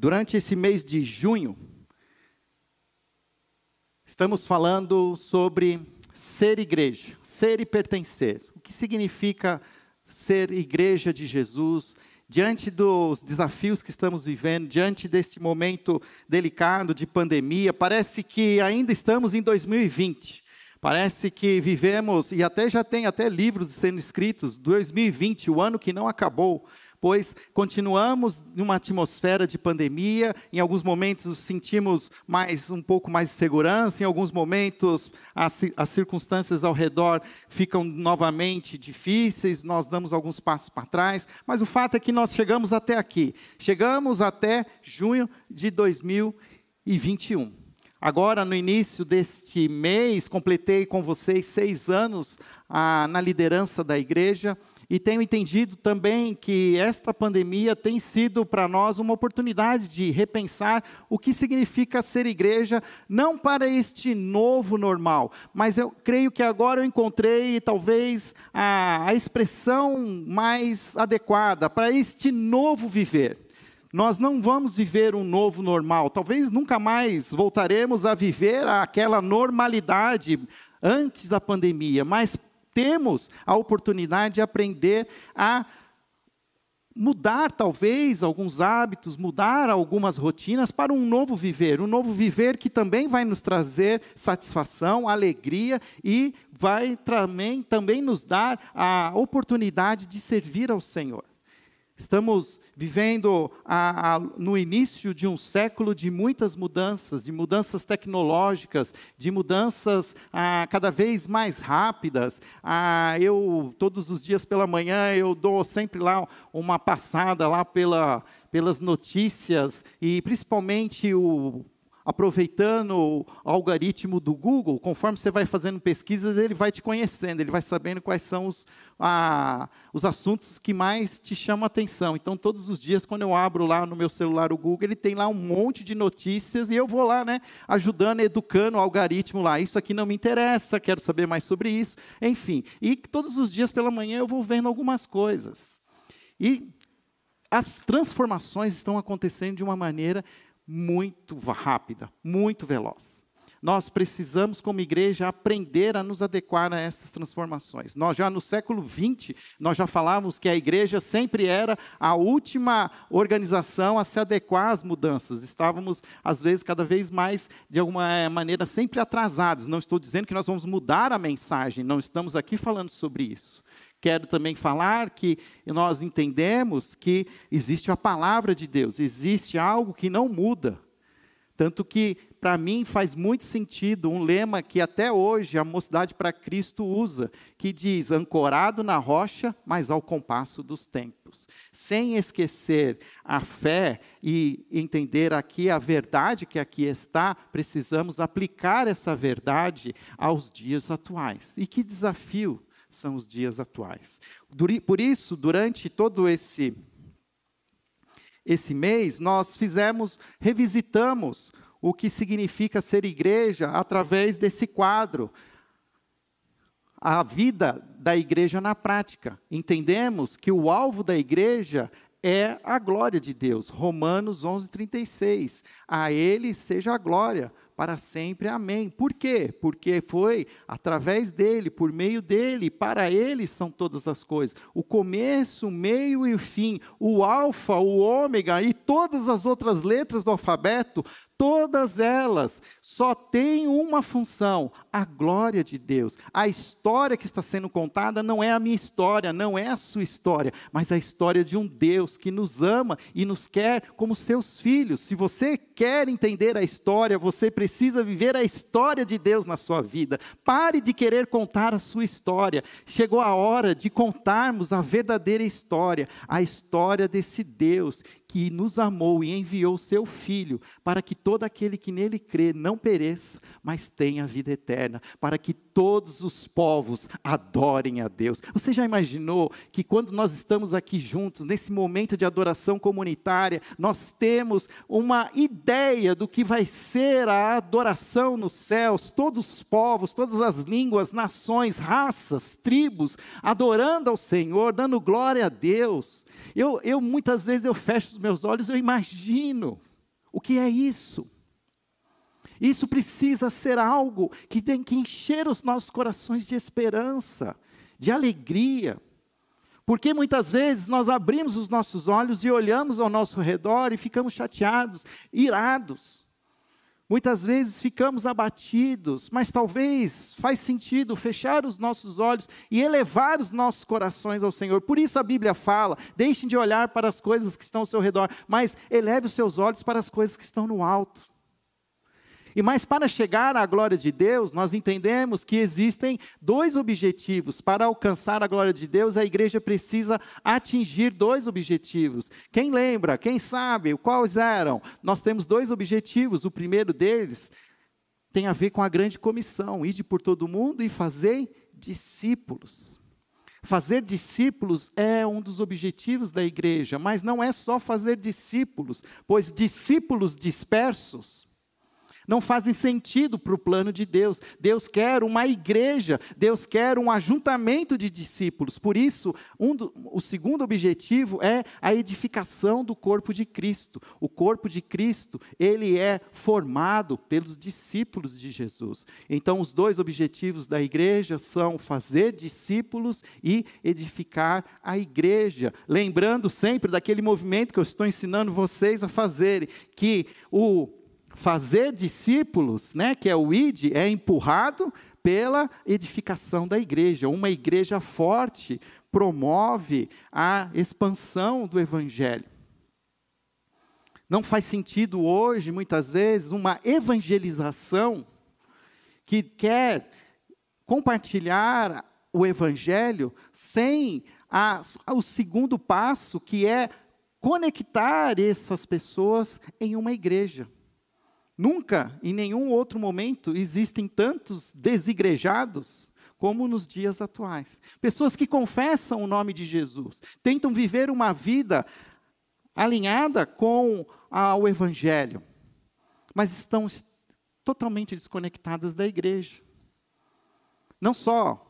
Durante esse mês de junho, estamos falando sobre ser igreja, ser e pertencer. O que significa ser igreja de Jesus? Diante dos desafios que estamos vivendo, diante desse momento delicado de pandemia, parece que ainda estamos em 2020. Parece que vivemos, e até já tem até livros sendo escritos, 2020, o ano que não acabou, pois continuamos numa atmosfera de pandemia, em alguns momentos sentimos mais um pouco mais de segurança, em alguns momentos as, as circunstâncias ao redor ficam novamente difíceis, nós damos alguns passos para trás, mas o fato é que nós chegamos até aqui, chegamos até junho de 2021. Agora, no início deste mês, completei com vocês seis anos ah, na liderança da igreja e tenho entendido também que esta pandemia tem sido para nós uma oportunidade de repensar o que significa ser igreja, não para este novo normal, mas eu creio que agora eu encontrei talvez a, a expressão mais adequada para este novo viver. Nós não vamos viver um novo normal. Talvez nunca mais voltaremos a viver aquela normalidade antes da pandemia, mas temos a oportunidade de aprender a mudar talvez alguns hábitos, mudar algumas rotinas para um novo viver, um novo viver que também vai nos trazer satisfação, alegria e vai também, também nos dar a oportunidade de servir ao Senhor. Estamos vivendo a, a, no início de um século de muitas mudanças, de mudanças tecnológicas, de mudanças a, cada vez mais rápidas. eu, todos os dias pela manhã, eu dou sempre lá uma passada lá pela, pelas notícias, e principalmente o aproveitando o algoritmo do Google, conforme você vai fazendo pesquisas, ele vai te conhecendo, ele vai sabendo quais são os, a, os assuntos que mais te chamam a atenção. Então, todos os dias, quando eu abro lá no meu celular o Google, ele tem lá um monte de notícias e eu vou lá, né, ajudando, educando o algoritmo lá. Isso aqui não me interessa, quero saber mais sobre isso. Enfim, e todos os dias pela manhã eu vou vendo algumas coisas. E as transformações estão acontecendo de uma maneira muito rápida, muito veloz. Nós precisamos, como igreja, aprender a nos adequar a essas transformações. Nós já no século XX, nós já falávamos que a igreja sempre era a última organização a se adequar às mudanças. Estávamos, às vezes, cada vez mais, de alguma maneira, sempre atrasados. Não estou dizendo que nós vamos mudar a mensagem, não estamos aqui falando sobre isso. Quero também falar que nós entendemos que existe a palavra de Deus, existe algo que não muda. Tanto que, para mim, faz muito sentido um lema que até hoje a Mocidade para Cristo usa, que diz: ancorado na rocha, mas ao compasso dos tempos. Sem esquecer a fé e entender aqui a verdade que aqui está, precisamos aplicar essa verdade aos dias atuais. E que desafio! São os dias atuais. Por isso, durante todo esse esse mês, nós fizemos, revisitamos o que significa ser igreja através desse quadro. A vida da igreja na prática. Entendemos que o alvo da igreja é a glória de Deus. Romanos 11:36. A ele seja a glória para sempre. Amém. Por quê? Porque foi através dele, por meio dele, para ele são todas as coisas. O começo, o meio e o fim, o alfa, o ômega e todas as outras letras do alfabeto, todas elas só têm uma função: a glória de Deus. A história que está sendo contada não é a minha história, não é a sua história, mas a história de um Deus que nos ama e nos quer como seus filhos. Se você quer entender a história, você precisa viver a história de Deus na sua vida. Pare de querer contar a sua história. Chegou a hora de contarmos a verdadeira história, a história desse Deus que nos amou e enviou seu Filho, para que todo aquele que nele crê não pereça, mas tenha vida eterna, para que todos os povos adorem a Deus. Você já imaginou que quando nós estamos aqui juntos, nesse momento de adoração comunitária, nós temos uma ideia do que vai ser a adoração nos céus, todos os povos, todas as línguas, nações, raças, tribos, adorando ao Senhor, dando glória a Deus. Eu, eu muitas vezes eu fecho meus olhos, eu imagino O que é isso? Isso precisa ser algo que tem que encher os nossos corações de esperança, de alegria. Porque muitas vezes nós abrimos os nossos olhos e olhamos ao nosso redor e ficamos chateados, irados. Muitas vezes ficamos abatidos, mas talvez faz sentido fechar os nossos olhos e elevar os nossos corações ao Senhor. Por isso a Bíblia fala: deixem de olhar para as coisas que estão ao seu redor, mas eleve os seus olhos para as coisas que estão no alto. E mais para chegar à glória de Deus, nós entendemos que existem dois objetivos. Para alcançar a glória de Deus, a igreja precisa atingir dois objetivos. Quem lembra? Quem sabe? Quais eram? Nós temos dois objetivos. O primeiro deles tem a ver com a grande comissão: ide por todo mundo e fazei discípulos. Fazer discípulos é um dos objetivos da igreja, mas não é só fazer discípulos, pois discípulos dispersos não fazem sentido para o plano de Deus. Deus quer uma igreja, Deus quer um ajuntamento de discípulos. Por isso, um do, o segundo objetivo é a edificação do corpo de Cristo. O corpo de Cristo, ele é formado pelos discípulos de Jesus. Então, os dois objetivos da igreja são fazer discípulos e edificar a igreja. Lembrando sempre daquele movimento que eu estou ensinando vocês a fazerem, que o fazer discípulos, né, que é o ID, é empurrado pela edificação da igreja. Uma igreja forte promove a expansão do evangelho. Não faz sentido hoje, muitas vezes, uma evangelização que quer compartilhar o evangelho sem a, o segundo passo, que é conectar essas pessoas em uma igreja. Nunca, em nenhum outro momento, existem tantos desigrejados como nos dias atuais. Pessoas que confessam o nome de Jesus, tentam viver uma vida alinhada com o Evangelho, mas estão totalmente desconectadas da igreja. Não só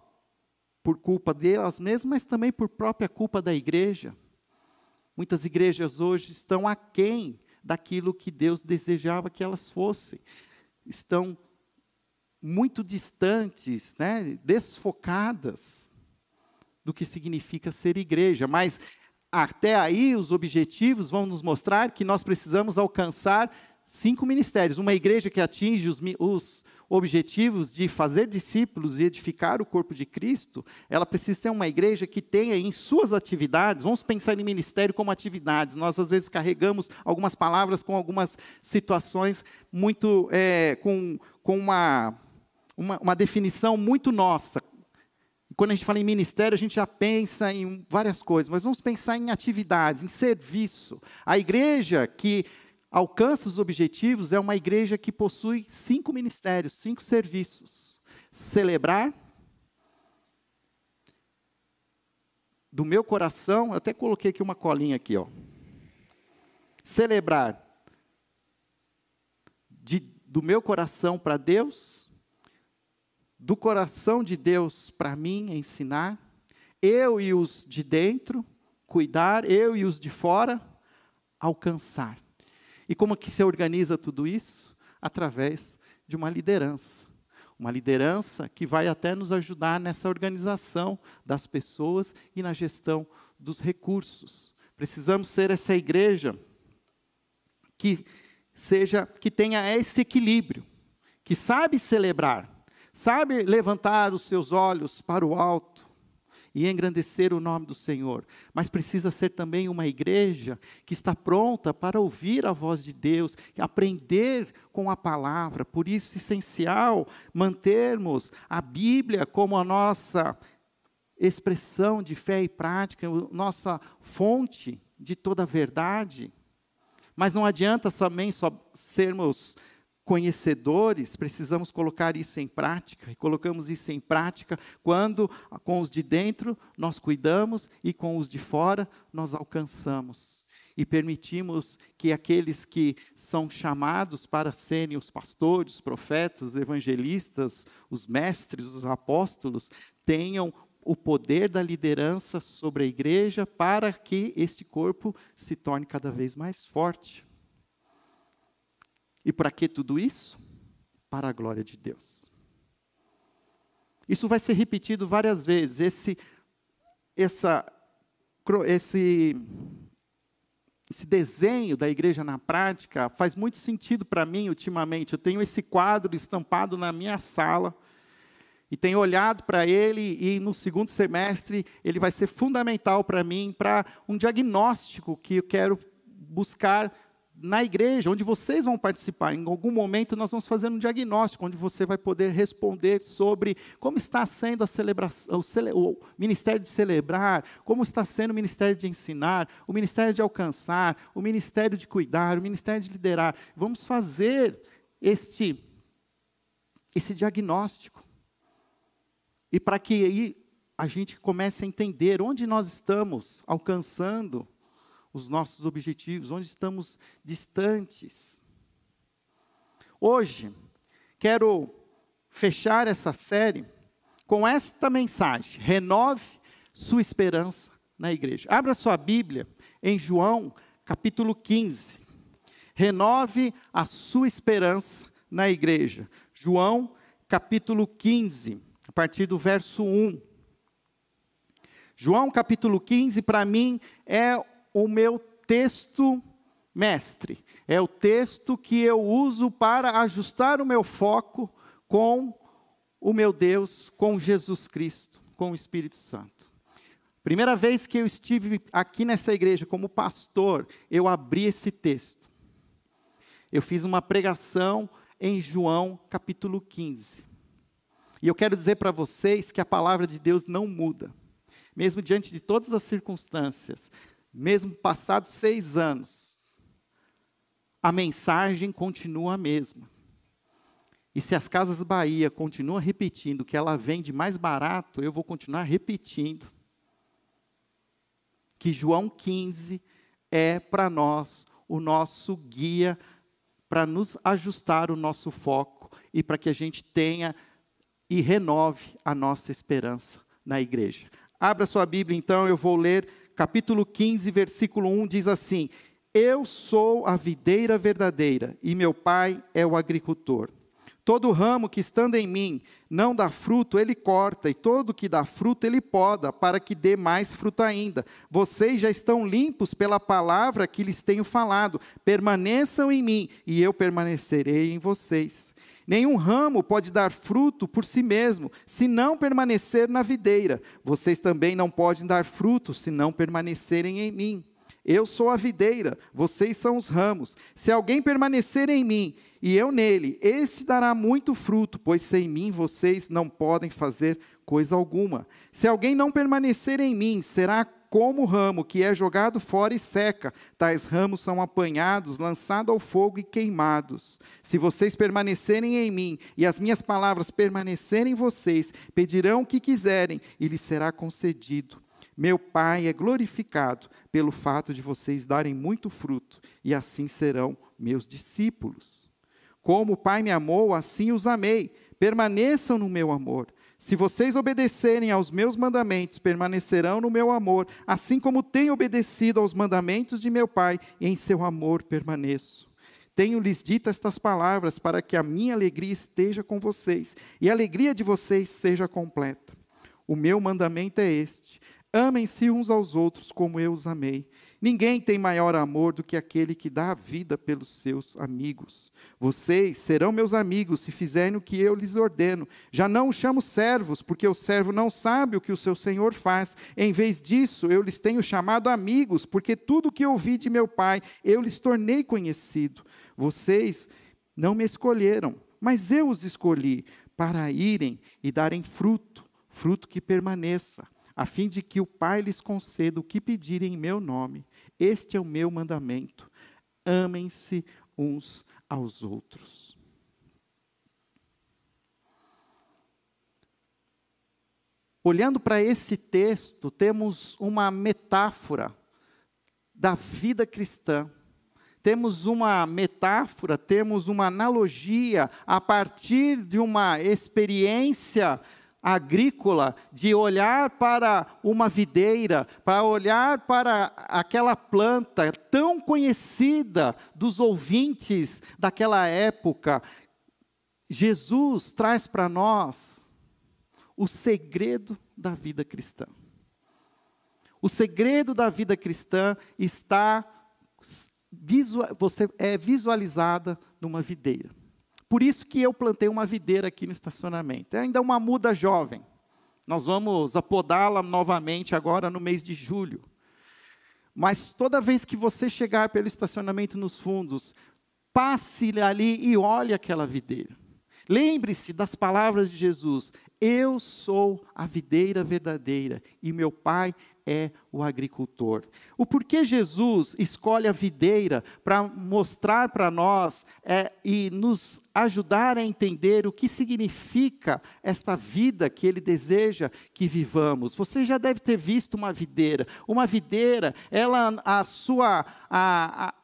por culpa delas mesmas, mas também por própria culpa da igreja. Muitas igrejas hoje estão aquém daquilo que Deus desejava que elas fossem. Estão muito distantes, né, desfocadas do que significa ser igreja, mas até aí os objetivos vão nos mostrar que nós precisamos alcançar cinco ministérios. Uma igreja que atinge os, os objetivos de fazer discípulos e edificar o corpo de Cristo, ela precisa ser uma igreja que tenha em suas atividades, vamos pensar em ministério como atividades, nós às vezes carregamos algumas palavras com algumas situações muito, é, com, com uma, uma, uma definição muito nossa, quando a gente fala em ministério, a gente já pensa em várias coisas, mas vamos pensar em atividades, em serviço. A igreja que alcança os objetivos é uma igreja que possui cinco ministérios, cinco serviços: celebrar, do meu coração, até coloquei aqui uma colinha aqui, ó. Celebrar de, do meu coração para Deus, do coração de Deus para mim ensinar, eu e os de dentro cuidar, eu e os de fora alcançar. E como que se organiza tudo isso? Através de uma liderança. Uma liderança que vai até nos ajudar nessa organização das pessoas e na gestão dos recursos. Precisamos ser essa igreja que seja que tenha esse equilíbrio, que sabe celebrar, sabe levantar os seus olhos para o alto, e engrandecer o nome do Senhor, mas precisa ser também uma igreja que está pronta para ouvir a voz de Deus, aprender com a palavra. Por isso, é essencial mantermos a Bíblia como a nossa expressão de fé e prática, nossa fonte de toda a verdade. Mas não adianta também só sermos conhecedores, precisamos colocar isso em prática, e colocamos isso em prática quando com os de dentro nós cuidamos e com os de fora nós alcançamos. E permitimos que aqueles que são chamados para serem os pastores, os profetas, os evangelistas, os mestres, os apóstolos, tenham o poder da liderança sobre a igreja para que este corpo se torne cada vez mais forte. E para que tudo isso? Para a glória de Deus. Isso vai ser repetido várias vezes. Esse, essa, esse, esse desenho da igreja na prática faz muito sentido para mim ultimamente. Eu tenho esse quadro estampado na minha sala e tenho olhado para ele e no segundo semestre ele vai ser fundamental para mim para um diagnóstico que eu quero buscar na igreja, onde vocês vão participar. Em algum momento nós vamos fazer um diagnóstico, onde você vai poder responder sobre como está sendo a celebração, o, cele, o, ministério de celebrar, como está sendo o ministério de ensinar, o ministério de alcançar, o ministério de cuidar, o ministério de liderar. Vamos fazer este, esse diagnóstico. E para que aí a gente comece a entender onde nós estamos alcançando os nossos objetivos, onde estamos distantes. Hoje, quero fechar essa série com esta mensagem: renove sua esperança na igreja. Abra sua Bíblia em João, capítulo 15. Renove a sua esperança na igreja. João, capítulo 15, a partir do verso 1. João capítulo 15, para mim, é o meu texto mestre. É o texto que eu uso para ajustar o meu foco com o meu Deus, com Jesus Cristo, com o Espírito Santo. Primeira vez que eu estive aqui nessa igreja como pastor, eu abri esse texto. Eu fiz uma pregação em João capítulo 15. E eu quero dizer para vocês que a palavra de Deus não muda. Mesmo diante de todas as circunstâncias, mesmo passados seis anos, a mensagem continua a mesma. E se as Casas Bahia continuam repetindo que ela vende mais barato, eu vou continuar repetindo que João 15 é para nós o nosso guia para nos ajustar o nosso foco e para que a gente tenha e renove a nossa esperança na igreja. Abra sua Bíblia então, eu vou ler capítulo 15, versículo 1 diz assim: Eu sou a videira verdadeira e meu pai é o agricultor. Todo ramo que estando em mim não dá fruto, ele corta, e todo que dá fruto, ele poda, para que dê mais fruto ainda. Vocês já estão limpos pela palavra que lhes tenho falado. Permaneçam em mim, e eu permanecerei em vocês. Nenhum ramo pode dar fruto por si mesmo, se não permanecer na videira. Vocês também não podem dar fruto, se não permanecerem em mim. Eu sou a videira, vocês são os ramos. Se alguém permanecer em mim e eu nele, esse dará muito fruto, pois sem mim vocês não podem fazer coisa alguma. Se alguém não permanecer em mim, será como o ramo que é jogado fora e seca. Tais ramos são apanhados, lançados ao fogo e queimados. Se vocês permanecerem em mim e as minhas palavras permanecerem em vocês, pedirão o que quiserem e lhes será concedido. Meu Pai é glorificado pelo fato de vocês darem muito fruto, e assim serão meus discípulos. Como o Pai me amou, assim os amei. Permaneçam no meu amor. Se vocês obedecerem aos meus mandamentos, permanecerão no meu amor, assim como tenho obedecido aos mandamentos de meu Pai, e em seu amor permaneço. Tenho-lhes dito estas palavras para que a minha alegria esteja com vocês e a alegria de vocês seja completa. O meu mandamento é este: amem-se uns aos outros como eu os amei. Ninguém tem maior amor do que aquele que dá a vida pelos seus amigos. Vocês serão meus amigos se fizerem o que eu lhes ordeno. Já não os chamo servos, porque o servo não sabe o que o seu senhor faz. Em vez disso, eu lhes tenho chamado amigos, porque tudo o que ouvi de meu pai eu lhes tornei conhecido. Vocês não me escolheram, mas eu os escolhi para irem e darem fruto, fruto que permaneça a fim de que o Pai lhes conceda o que pedirem em meu nome. Este é o meu mandamento. Amem-se uns aos outros. Olhando para esse texto, temos uma metáfora da vida cristã. Temos uma metáfora, temos uma analogia a partir de uma experiência agrícola de olhar para uma videira, para olhar para aquela planta tão conhecida dos ouvintes daquela época. Jesus traz para nós o segredo da vida cristã. O segredo da vida cristã está você é visualizada numa videira. Por isso que eu plantei uma videira aqui no estacionamento. É ainda uma muda jovem. Nós vamos apodá-la novamente agora no mês de julho. Mas toda vez que você chegar pelo estacionamento nos fundos, passe ali e olhe aquela videira. Lembre-se das palavras de Jesus: Eu sou a videira verdadeira e meu Pai é o agricultor. O porquê Jesus escolhe a videira para mostrar para nós é, e nos ajudar a entender o que significa esta vida que Ele deseja que vivamos. Você já deve ter visto uma videira. Uma videira, ela, a sua, a, a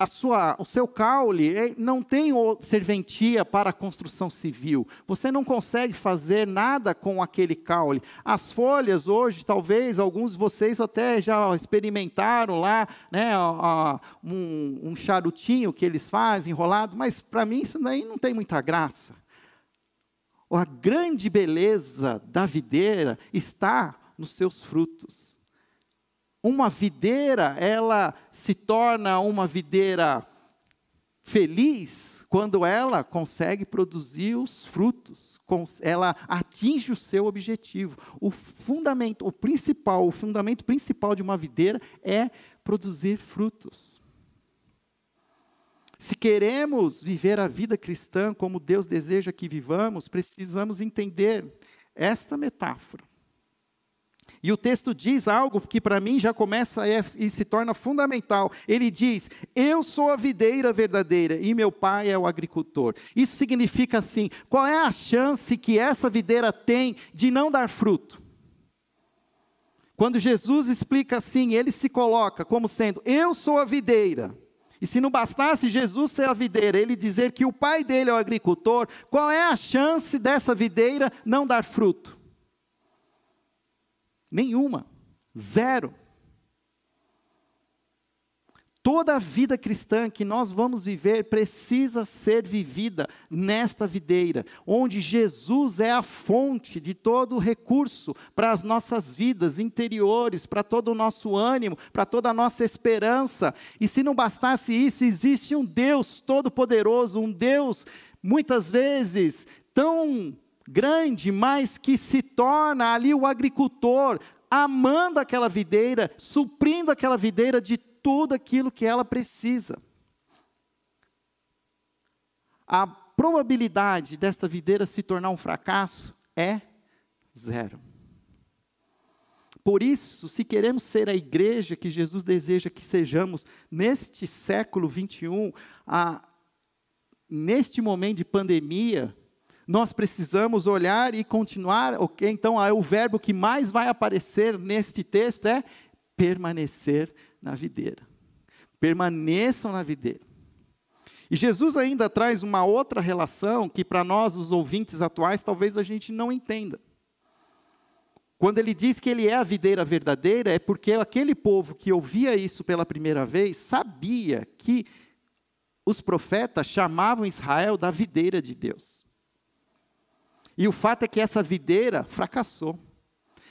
a sua, o seu caule não tem serventia para a construção civil. Você não consegue fazer nada com aquele caule. As folhas hoje, talvez alguns de vocês até já experimentaram lá, né, um, um charutinho que eles fazem enrolado, mas para mim isso daí não tem muita graça. A grande beleza da videira está nos seus frutos. Uma videira, ela se torna uma videira feliz quando ela consegue produzir os frutos, ela atinge o seu objetivo. O fundamento, o principal, o fundamento principal de uma videira é produzir frutos. Se queremos viver a vida cristã como Deus deseja que vivamos, precisamos entender esta metáfora. E o texto diz algo que para mim já começa e se torna fundamental. Ele diz: Eu sou a videira verdadeira e meu pai é o agricultor. Isso significa assim: qual é a chance que essa videira tem de não dar fruto? Quando Jesus explica assim, ele se coloca como sendo: Eu sou a videira. E se não bastasse Jesus ser a videira, ele dizer que o pai dele é o agricultor, qual é a chance dessa videira não dar fruto? Nenhuma. Zero. Toda a vida cristã que nós vamos viver precisa ser vivida nesta videira, onde Jesus é a fonte de todo o recurso para as nossas vidas interiores, para todo o nosso ânimo, para toda a nossa esperança. E se não bastasse isso, existe um Deus todo-poderoso, um Deus muitas vezes tão grande, mas que se torna ali o agricultor, amando aquela videira, suprindo aquela videira de tudo aquilo que ela precisa. A probabilidade desta videira se tornar um fracasso é zero. Por isso, se queremos ser a igreja que Jesus deseja que sejamos neste século 21, a, neste momento de pandemia, nós precisamos olhar e continuar? Então, é o verbo que mais vai aparecer neste texto é permanecer na videira. Permaneçam na videira. E Jesus ainda traz uma outra relação que para nós, os ouvintes atuais, talvez a gente não entenda. Quando ele diz que ele é a videira verdadeira, é porque aquele povo que ouvia isso pela primeira vez sabia que os profetas chamavam Israel da videira de Deus. E o fato é que essa videira fracassou.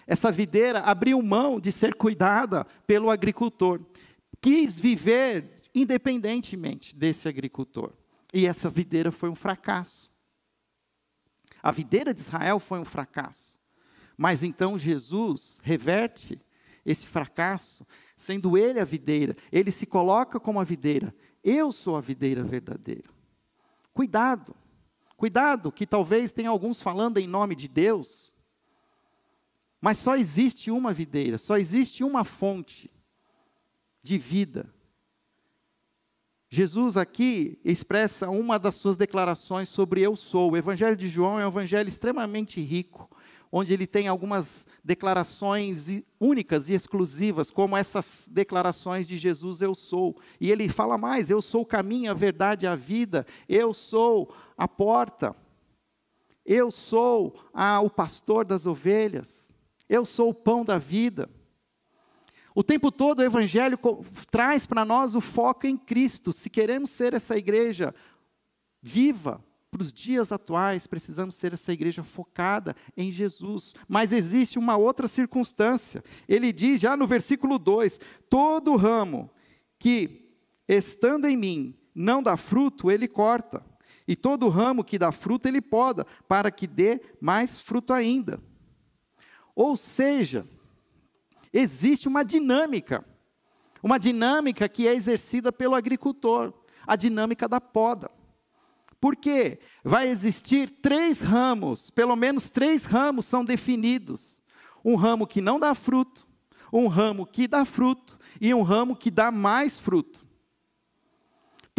Essa videira abriu mão de ser cuidada pelo agricultor. Quis viver independentemente desse agricultor. E essa videira foi um fracasso. A videira de Israel foi um fracasso. Mas então Jesus reverte esse fracasso, sendo ele a videira. Ele se coloca como a videira. Eu sou a videira verdadeira. Cuidado. Cuidado, que talvez tenha alguns falando em nome de Deus, mas só existe uma videira, só existe uma fonte de vida. Jesus aqui expressa uma das suas declarações sobre eu sou. O Evangelho de João é um evangelho extremamente rico onde ele tem algumas declarações únicas e exclusivas, como essas declarações de Jesus, eu sou. E ele fala mais: eu sou o caminho, a verdade a vida, eu sou a porta. eu sou ah, o pastor das ovelhas, eu sou o pão da vida. O tempo todo o Evangelho traz para nós o foco em Cristo. Se queremos ser essa igreja viva para os dias atuais, precisamos ser essa igreja focada em Jesus. Mas existe uma outra circunstância. Ele diz já no versículo 2: Todo ramo que, estando em mim, não dá fruto, ele corta. E todo ramo que dá fruto, ele poda, para que dê mais fruto ainda. Ou seja, existe uma dinâmica, uma dinâmica que é exercida pelo agricultor, a dinâmica da poda. Porque vai existir três ramos, pelo menos três ramos são definidos: um ramo que não dá fruto, um ramo que dá fruto e um ramo que dá mais fruto.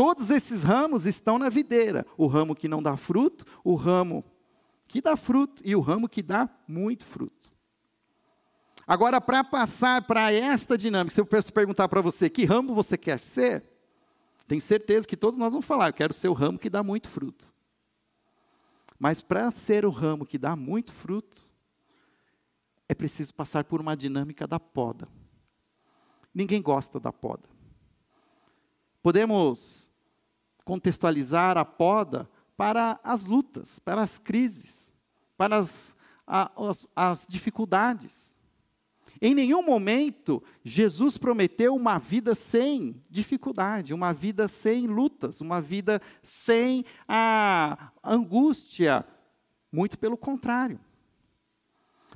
Todos esses ramos estão na videira: o ramo que não dá fruto, o ramo que dá fruto e o ramo que dá muito fruto. Agora, para passar para esta dinâmica, se eu perguntar para você que ramo você quer ser, tenho certeza que todos nós vamos falar: eu quero ser o ramo que dá muito fruto. Mas para ser o ramo que dá muito fruto, é preciso passar por uma dinâmica da poda. Ninguém gosta da poda. Podemos contextualizar a poda para as lutas, para as crises, para as, as, as dificuldades. Em nenhum momento Jesus prometeu uma vida sem dificuldade, uma vida sem lutas, uma vida sem a angústia. Muito pelo contrário.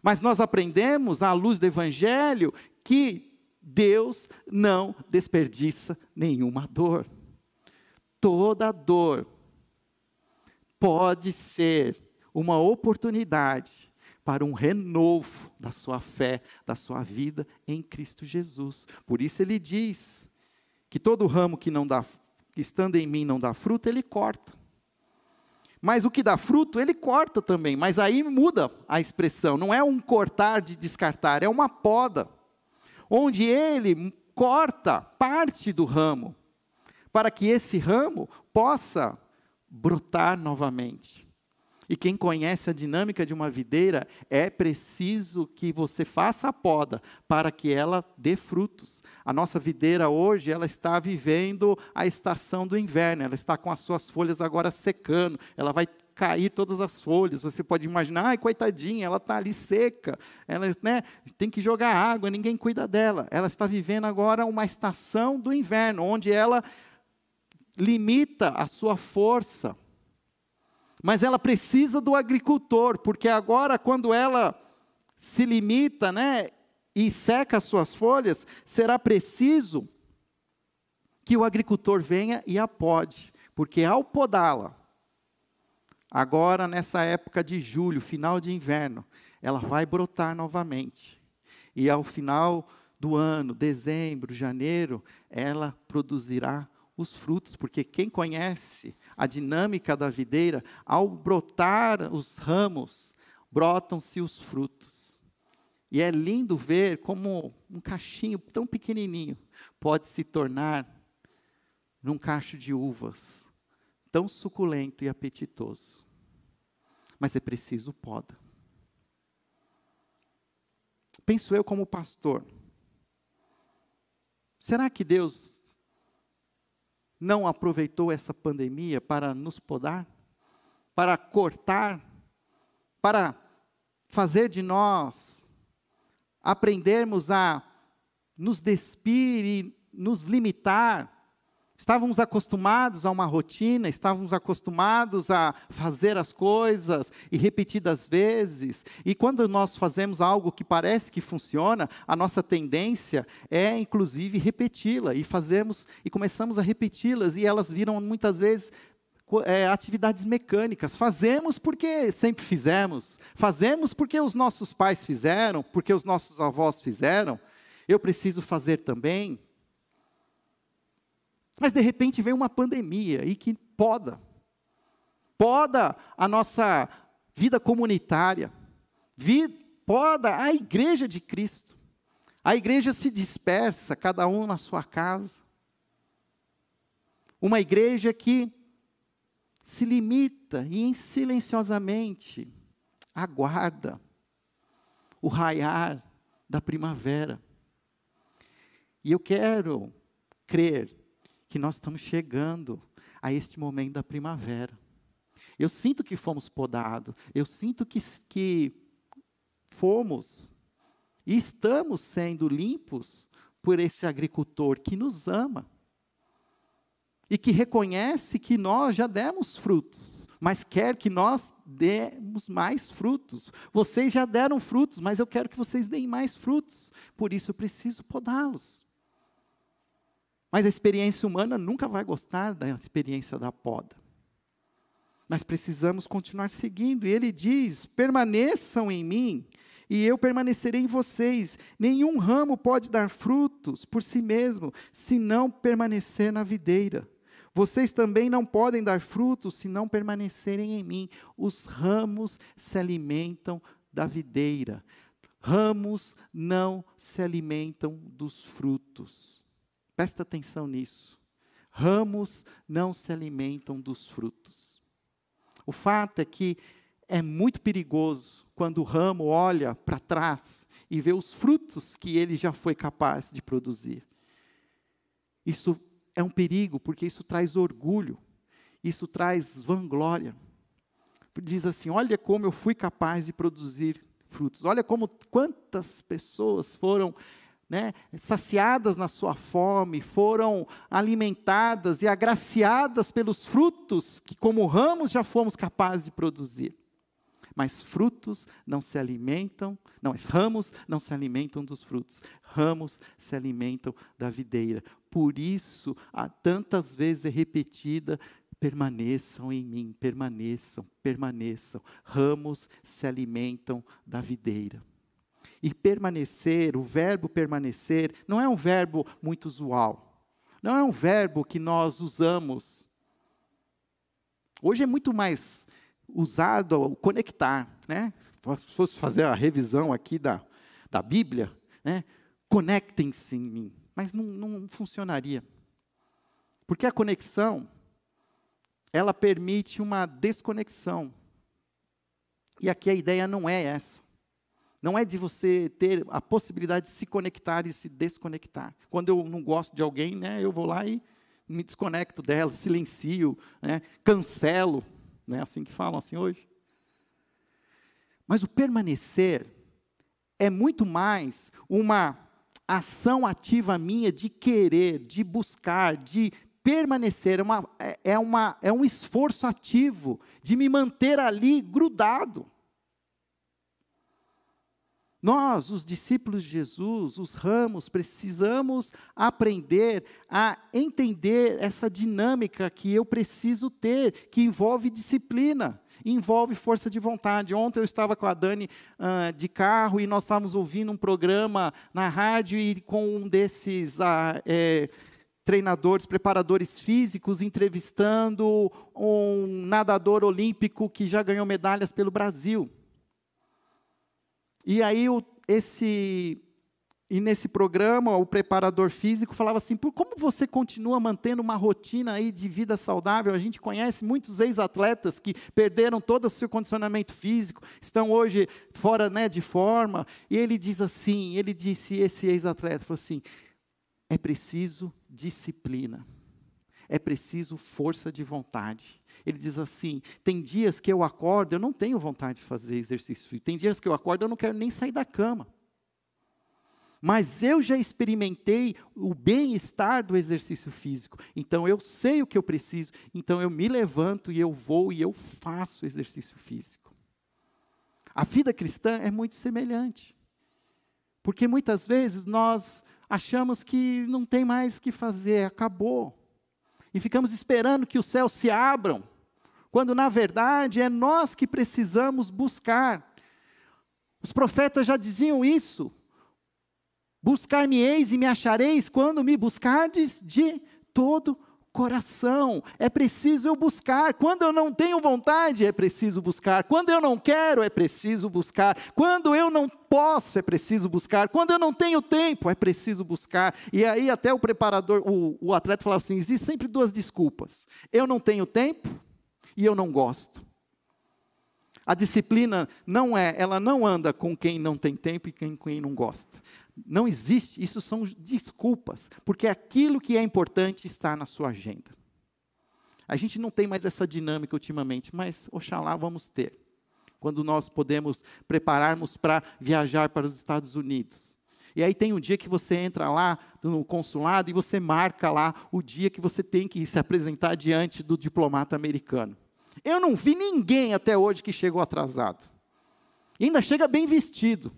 Mas nós aprendemos, à luz do Evangelho, que Deus não desperdiça nenhuma dor toda dor pode ser uma oportunidade para um renovo da sua fé, da sua vida em Cristo Jesus. Por isso ele diz que todo ramo que não dá, estando em mim não dá fruto, ele corta. Mas o que dá fruto, ele corta também, mas aí muda a expressão, não é um cortar de descartar, é uma poda, onde ele corta parte do ramo para que esse ramo possa brotar novamente. E quem conhece a dinâmica de uma videira, é preciso que você faça a poda para que ela dê frutos. A nossa videira hoje, ela está vivendo a estação do inverno, ela está com as suas folhas agora secando, ela vai cair todas as folhas. Você pode imaginar, ai, coitadinha, ela está ali seca, ela né, tem que jogar água, ninguém cuida dela. Ela está vivendo agora uma estação do inverno, onde ela limita a sua força. Mas ela precisa do agricultor, porque agora, quando ela se limita, né, e seca as suas folhas, será preciso que o agricultor venha e a pode, porque ao podá-la, agora nessa época de julho, final de inverno, ela vai brotar novamente. E ao final do ano, dezembro, janeiro, ela produzirá os frutos, porque quem conhece a dinâmica da videira, ao brotar os ramos, brotam-se os frutos. E é lindo ver como um cachinho tão pequenininho pode se tornar num cacho de uvas, tão suculento e apetitoso. Mas é preciso poda. Penso eu como pastor. Será que Deus não aproveitou essa pandemia para nos podar, para cortar, para fazer de nós aprendermos a nos despir e nos limitar Estávamos acostumados a uma rotina, estávamos acostumados a fazer as coisas e repetidas vezes. E quando nós fazemos algo que parece que funciona, a nossa tendência é inclusive repeti-la e fazemos e começamos a repeti-las e elas viram muitas vezes é, atividades mecânicas. Fazemos porque sempre fizemos, fazemos porque os nossos pais fizeram, porque os nossos avós fizeram. Eu preciso fazer também. Mas de repente vem uma pandemia e que poda. Poda a nossa vida comunitária. Poda a igreja de Cristo. A igreja se dispersa, cada um na sua casa. Uma igreja que se limita e silenciosamente aguarda o raiar da primavera. E eu quero crer que nós estamos chegando a este momento da primavera. Eu sinto que fomos podados, eu sinto que, que fomos e estamos sendo limpos por esse agricultor que nos ama e que reconhece que nós já demos frutos, mas quer que nós demos mais frutos. Vocês já deram frutos, mas eu quero que vocês deem mais frutos, por isso eu preciso podá-los. Mas a experiência humana nunca vai gostar da experiência da poda. Mas precisamos continuar seguindo. E ele diz: permaneçam em mim, e eu permanecerei em vocês. Nenhum ramo pode dar frutos por si mesmo, se não permanecer na videira. Vocês também não podem dar frutos se não permanecerem em mim. Os ramos se alimentam da videira. Ramos não se alimentam dos frutos. Presta atenção nisso. Ramos não se alimentam dos frutos. O fato é que é muito perigoso quando o ramo olha para trás e vê os frutos que ele já foi capaz de produzir. Isso é um perigo, porque isso traz orgulho, isso traz vanglória. Diz assim: olha como eu fui capaz de produzir frutos, olha como quantas pessoas foram né, saciadas na sua fome, foram alimentadas e agraciadas pelos frutos que, como ramos, já fomos capazes de produzir. Mas frutos não se alimentam, não, ramos não se alimentam dos frutos, ramos se alimentam da videira. Por isso, há tantas vezes é repetida, permaneçam em mim, permaneçam, permaneçam. Ramos se alimentam da videira. E permanecer, o verbo permanecer, não é um verbo muito usual. Não é um verbo que nós usamos. Hoje é muito mais usado ao conectar, né? Se fosse fazer a revisão aqui da, da Bíblia, né? Conectem-se em mim. Mas não, não funcionaria. Porque a conexão, ela permite uma desconexão. E aqui a ideia não é essa. Não é de você ter a possibilidade de se conectar e se desconectar. Quando eu não gosto de alguém, né, eu vou lá e me desconecto dela, silencio, né, cancelo. Não é assim que falam assim hoje? Mas o permanecer é muito mais uma ação ativa minha de querer, de buscar, de permanecer, é, uma, é, é uma, é um esforço ativo de me manter ali grudado. Nós, os discípulos de Jesus, os ramos, precisamos aprender a entender essa dinâmica que eu preciso ter, que envolve disciplina, envolve força de vontade. Ontem eu estava com a Dani uh, de carro e nós estávamos ouvindo um programa na rádio e com um desses. Uh, é, treinadores, preparadores físicos, entrevistando um nadador olímpico que já ganhou medalhas pelo Brasil. E aí o, esse e nesse programa o preparador físico falava assim: por como você continua mantendo uma rotina aí de vida saudável? A gente conhece muitos ex-atletas que perderam todo o seu condicionamento físico, estão hoje fora né, de forma. E ele diz assim: ele disse esse ex-atleta falou assim: é preciso disciplina, é preciso força de vontade. Ele diz assim: tem dias que eu acordo, eu não tenho vontade de fazer exercício Tem dias que eu acordo, eu não quero nem sair da cama. Mas eu já experimentei o bem-estar do exercício físico. Então eu sei o que eu preciso. Então eu me levanto e eu vou e eu faço exercício físico. A vida cristã é muito semelhante. Porque muitas vezes nós achamos que não tem mais o que fazer, acabou. E ficamos esperando que os céus se abram quando na verdade é nós que precisamos buscar. Os profetas já diziam isso. Buscar-me-eis e me achareis quando me buscardes de todo coração. É preciso eu buscar. Quando eu não tenho vontade, é preciso buscar. Quando eu não quero, é preciso buscar. Quando eu não posso, é preciso buscar. Quando eu não tenho tempo, é preciso buscar. E aí até o preparador, o, o atleta falava assim: existem sempre duas desculpas. Eu não tenho tempo e eu não gosto. A disciplina não é, ela não anda com quem não tem tempo e com quem não gosta. Não existe, isso são desculpas, porque aquilo que é importante está na sua agenda. A gente não tem mais essa dinâmica ultimamente, mas oxalá vamos ter. Quando nós podemos prepararmos para viajar para os Estados Unidos. E aí tem um dia que você entra lá no consulado e você marca lá o dia que você tem que se apresentar diante do diplomata americano. Eu não vi ninguém até hoje que chegou atrasado. E ainda chega bem vestido.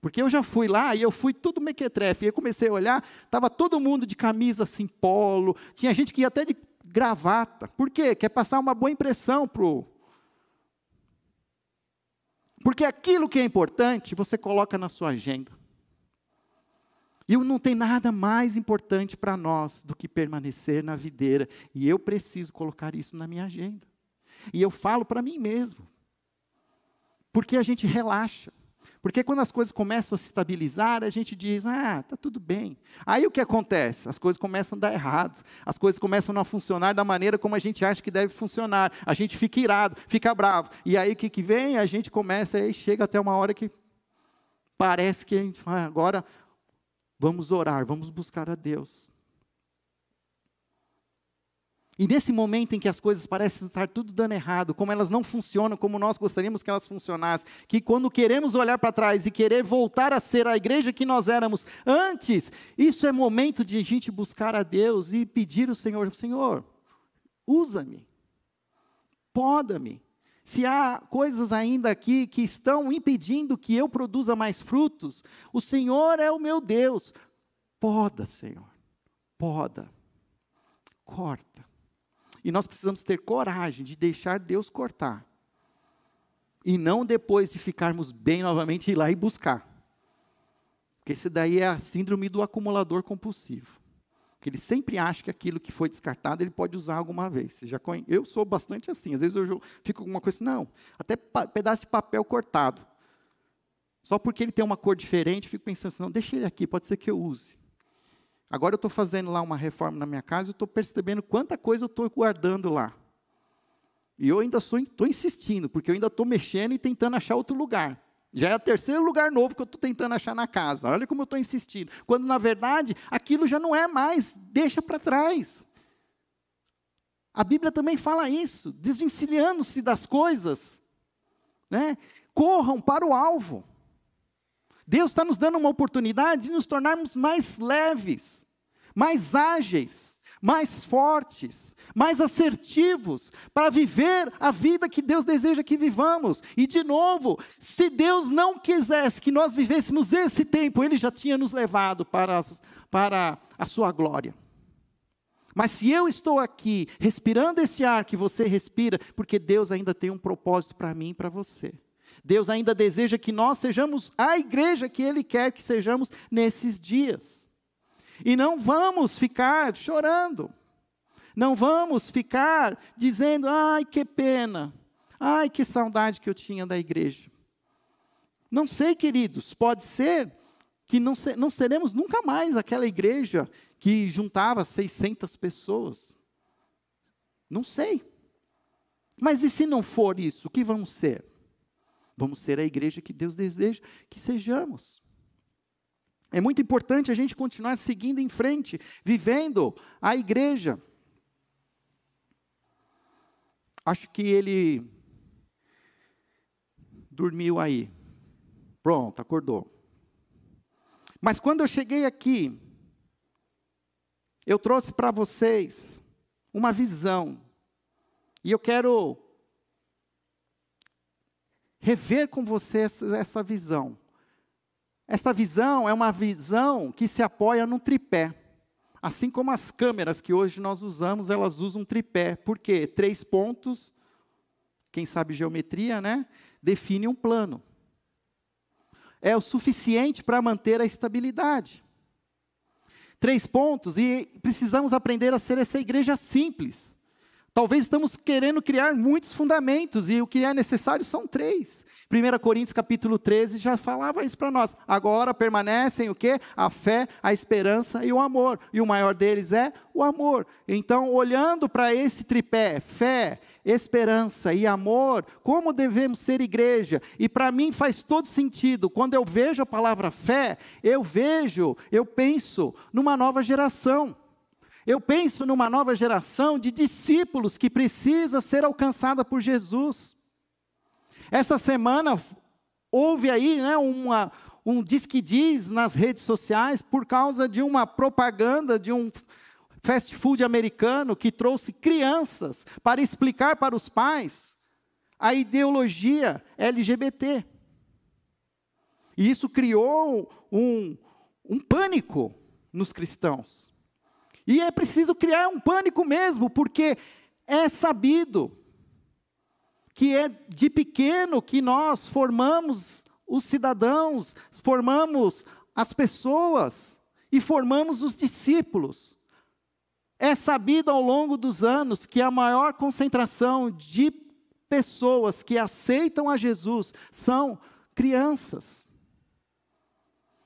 Porque eu já fui lá e eu fui tudo mequetrefe. E aí comecei a olhar, estava todo mundo de camisa assim, polo. Tinha gente que ia até de gravata. Por quê? Quer passar uma boa impressão para o. Porque aquilo que é importante, você coloca na sua agenda. E não tem nada mais importante para nós do que permanecer na videira. E eu preciso colocar isso na minha agenda. E eu falo para mim mesmo. Porque a gente relaxa. Porque quando as coisas começam a se estabilizar, a gente diz, ah, está tudo bem. Aí o que acontece? As coisas começam a dar errado. As coisas começam a funcionar da maneira como a gente acha que deve funcionar. A gente fica irado, fica bravo. E aí o que, que vem? A gente começa, aí chega até uma hora que parece que a gente, ah, agora vamos orar, vamos buscar a Deus. E nesse momento em que as coisas parecem estar tudo dando errado, como elas não funcionam como nós gostaríamos que elas funcionassem, que quando queremos olhar para trás e querer voltar a ser a igreja que nós éramos antes, isso é momento de a gente buscar a Deus e pedir ao Senhor: Senhor, usa-me, poda-me. Se há coisas ainda aqui que estão impedindo que eu produza mais frutos, o Senhor é o meu Deus. Poda, Senhor, poda, corta. E nós precisamos ter coragem de deixar Deus cortar. E não depois de ficarmos bem novamente ir lá e buscar. Porque esse daí é a síndrome do acumulador compulsivo. Que ele sempre acha que aquilo que foi descartado ele pode usar alguma vez. Já? Eu sou bastante assim. Às vezes eu fico com alguma coisa assim, não, até pedaço de papel cortado. Só porque ele tem uma cor diferente, fico pensando assim, não, deixa ele aqui, pode ser que eu use. Agora eu estou fazendo lá uma reforma na minha casa e estou percebendo quanta coisa eu estou guardando lá. E eu ainda estou insistindo, porque eu ainda estou mexendo e tentando achar outro lugar. Já é o terceiro lugar novo que eu estou tentando achar na casa. Olha como eu estou insistindo. Quando, na verdade, aquilo já não é mais, deixa para trás. A Bíblia também fala isso, desvencilhando-se das coisas. Né? Corram para o alvo. Deus está nos dando uma oportunidade de nos tornarmos mais leves, mais ágeis, mais fortes, mais assertivos, para viver a vida que Deus deseja que vivamos. E, de novo, se Deus não quisesse que nós vivêssemos esse tempo, Ele já tinha nos levado para, as, para a Sua glória. Mas se eu estou aqui respirando esse ar que você respira, porque Deus ainda tem um propósito para mim e para você. Deus ainda deseja que nós sejamos a igreja que Ele quer que sejamos nesses dias. E não vamos ficar chorando, não vamos ficar dizendo, ai que pena, ai que saudade que eu tinha da igreja. Não sei, queridos, pode ser que não, se, não seremos nunca mais aquela igreja que juntava 600 pessoas. Não sei. Mas e se não for isso, o que vamos ser? Vamos ser a igreja que Deus deseja que sejamos. É muito importante a gente continuar seguindo em frente, vivendo a igreja. Acho que ele dormiu aí. Pronto, acordou. Mas quando eu cheguei aqui, eu trouxe para vocês uma visão. E eu quero rever com você essa, visão. Esta visão é uma visão que se apoia num tripé. Assim como as câmeras que hoje nós usamos, elas usam um tripé. Por quê? Três pontos, quem sabe geometria, né? Define um plano. É o suficiente para manter a estabilidade. Três pontos, e precisamos aprender a ser essa igreja simples Talvez estamos querendo criar muitos fundamentos e o que é necessário são três. 1 Coríntios capítulo 13 já falava isso para nós. Agora permanecem o que? A fé, a esperança e o amor. E o maior deles é o amor. Então, olhando para esse tripé, fé, esperança e amor, como devemos ser igreja? E para mim faz todo sentido. Quando eu vejo a palavra fé, eu vejo, eu penso numa nova geração. Eu penso numa nova geração de discípulos que precisa ser alcançada por Jesus. Essa semana houve aí né, uma, um diz que diz nas redes sociais por causa de uma propaganda de um fast food americano que trouxe crianças para explicar para os pais a ideologia LGBT. E isso criou um, um pânico nos cristãos. E é preciso criar um pânico mesmo, porque é sabido que é de pequeno que nós formamos os cidadãos, formamos as pessoas e formamos os discípulos. É sabido ao longo dos anos que a maior concentração de pessoas que aceitam a Jesus são crianças.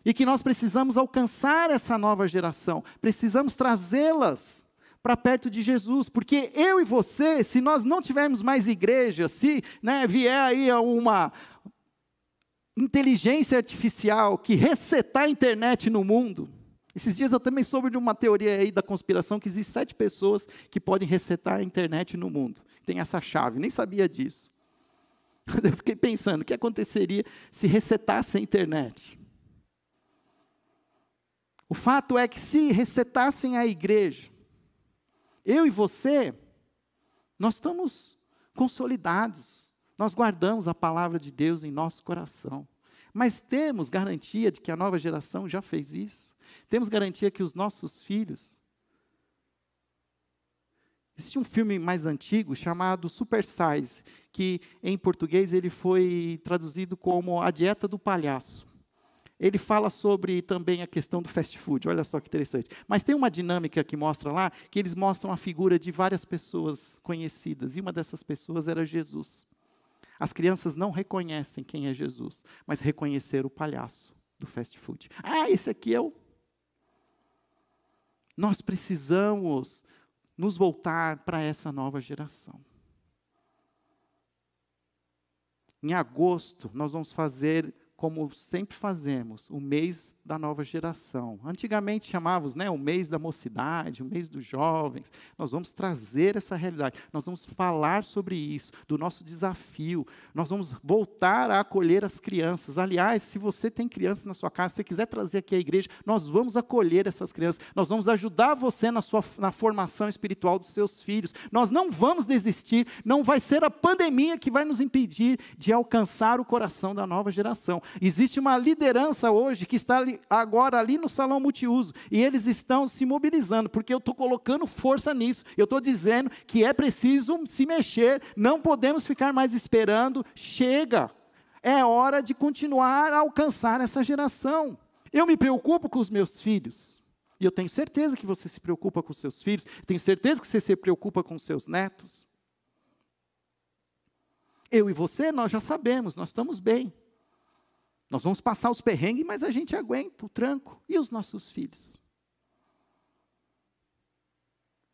E que nós precisamos alcançar essa nova geração, precisamos trazê-las para perto de Jesus, porque eu e você, se nós não tivermos mais igreja, se né, vier aí uma inteligência artificial que resetar a internet no mundo, esses dias eu também soube de uma teoria aí da conspiração que existem sete pessoas que podem resetar a internet no mundo. Tem essa chave, nem sabia disso. Eu fiquei pensando, o que aconteceria se resetasse a internet? O fato é que se resetassem a igreja, eu e você, nós estamos consolidados, nós guardamos a palavra de Deus em nosso coração. Mas temos garantia de que a nova geração já fez isso? Temos garantia que os nossos filhos. Existe um filme mais antigo chamado Super Size, que em português ele foi traduzido como A Dieta do Palhaço. Ele fala sobre também a questão do fast food, olha só que interessante. Mas tem uma dinâmica que mostra lá, que eles mostram a figura de várias pessoas conhecidas, e uma dessas pessoas era Jesus. As crianças não reconhecem quem é Jesus, mas reconheceram o palhaço do fast food. Ah, esse aqui é o. Nós precisamos nos voltar para essa nova geração. Em agosto, nós vamos fazer como sempre fazemos, o mês da nova geração. Antigamente chamávamos né, o mês da mocidade, o mês dos jovens. Nós vamos trazer essa realidade, nós vamos falar sobre isso, do nosso desafio. Nós vamos voltar a acolher as crianças. Aliás, se você tem crianças na sua casa, se quiser trazer aqui à igreja, nós vamos acolher essas crianças, nós vamos ajudar você na, sua, na formação espiritual dos seus filhos. Nós não vamos desistir, não vai ser a pandemia que vai nos impedir de alcançar o coração da nova geração. Existe uma liderança hoje que está agora ali no salão multiuso e eles estão se mobilizando, porque eu estou colocando força nisso. Eu estou dizendo que é preciso se mexer, não podemos ficar mais esperando. Chega, é hora de continuar a alcançar essa geração. Eu me preocupo com os meus filhos. E eu tenho certeza que você se preocupa com seus filhos, tenho certeza que você se preocupa com seus netos. Eu e você, nós já sabemos, nós estamos bem. Nós vamos passar os perrengues, mas a gente aguenta o tranco. E os nossos filhos?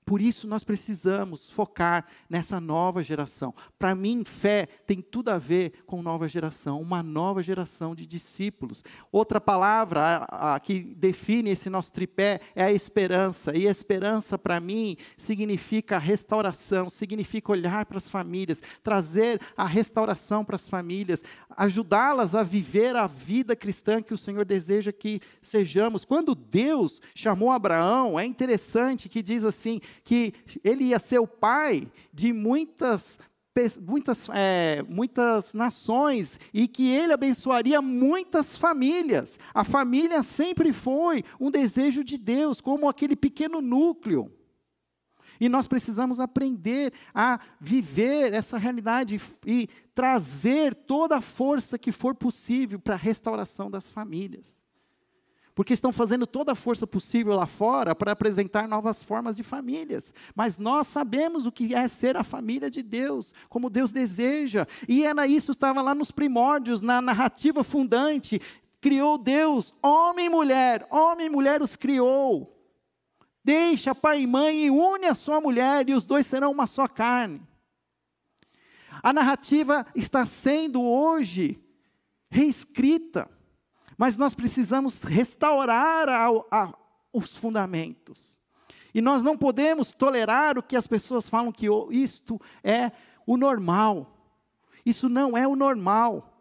Por isso nós precisamos focar nessa nova geração. Para mim, fé tem tudo a ver com nova geração, uma nova geração de discípulos. Outra palavra a, a, que define esse nosso tripé é a esperança. E a esperança, para mim, significa restauração, significa olhar para as famílias, trazer a restauração para as famílias, ajudá-las a viver a vida cristã que o Senhor deseja que sejamos. Quando Deus chamou Abraão, é interessante que diz assim que ele ia ser o pai de muitas muitas, é, muitas nações e que ele abençoaria muitas famílias. A família sempre foi um desejo de Deus, como aquele pequeno núcleo. E nós precisamos aprender a viver essa realidade e trazer toda a força que for possível para a restauração das famílias. Porque estão fazendo toda a força possível lá fora para apresentar novas formas de famílias. Mas nós sabemos o que é ser a família de Deus, como Deus deseja. E era isso estava lá nos primórdios, na narrativa fundante. Criou Deus, homem e mulher, homem e mulher os criou. Deixa pai e mãe e une a sua mulher, e os dois serão uma só carne. A narrativa está sendo hoje reescrita. Mas nós precisamos restaurar a, os fundamentos. E nós não podemos tolerar o que as pessoas falam que isto é o normal. Isso não é o normal.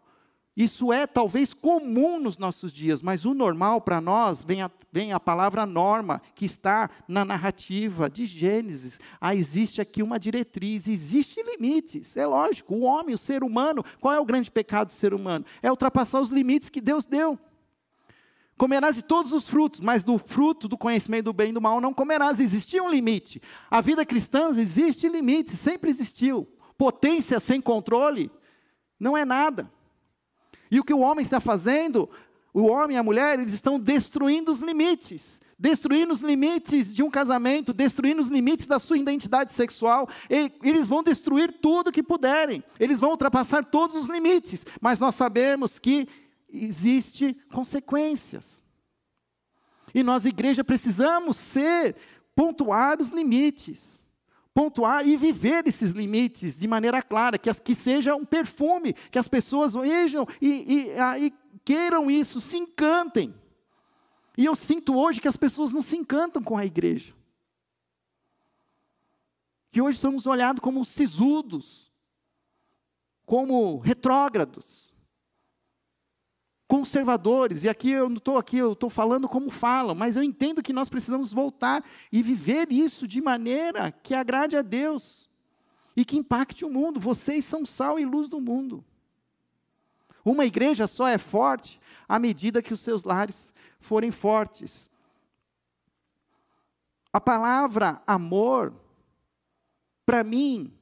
Isso é talvez comum nos nossos dias, mas o normal para nós vem a, vem a palavra norma, que está na narrativa de Gênesis. Ah, existe aqui uma diretriz, existem limites, é lógico. O homem, o ser humano, qual é o grande pecado do ser humano? É ultrapassar os limites que Deus deu. Comerás de todos os frutos, mas do fruto do conhecimento do bem e do mal não comerás. Existia um limite. A vida cristã existe limite, sempre existiu. Potência sem controle não é nada. E o que o homem está fazendo, o homem e a mulher, eles estão destruindo os limites. Destruindo os limites de um casamento, destruindo os limites da sua identidade sexual. E, eles vão destruir tudo que puderem. Eles vão ultrapassar todos os limites. Mas nós sabemos que existe consequências. E nós, igreja, precisamos ser, pontuar os limites pontuar e viver esses limites de maneira clara, que, as, que seja um perfume, que as pessoas vejam e, e, e queiram isso, se encantem. E eu sinto hoje que as pessoas não se encantam com a igreja. Que hoje somos olhados como sisudos, como retrógrados conservadores, e aqui eu não estou aqui, eu estou falando como falam, mas eu entendo que nós precisamos voltar e viver isso de maneira que agrade a Deus e que impacte o mundo. Vocês são sal e luz do mundo. Uma igreja só é forte à medida que os seus lares forem fortes. A palavra amor, para mim,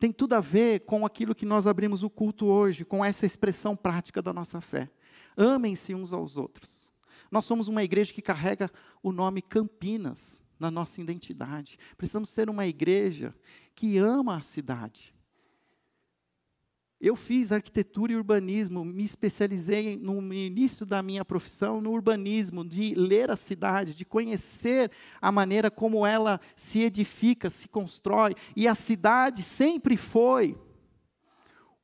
tem tudo a ver com aquilo que nós abrimos o culto hoje, com essa expressão prática da nossa fé. Amem-se uns aos outros. Nós somos uma igreja que carrega o nome Campinas na nossa identidade. Precisamos ser uma igreja que ama a cidade, eu fiz arquitetura e urbanismo, me especializei no início da minha profissão no urbanismo, de ler a cidade, de conhecer a maneira como ela se edifica, se constrói. E a cidade sempre foi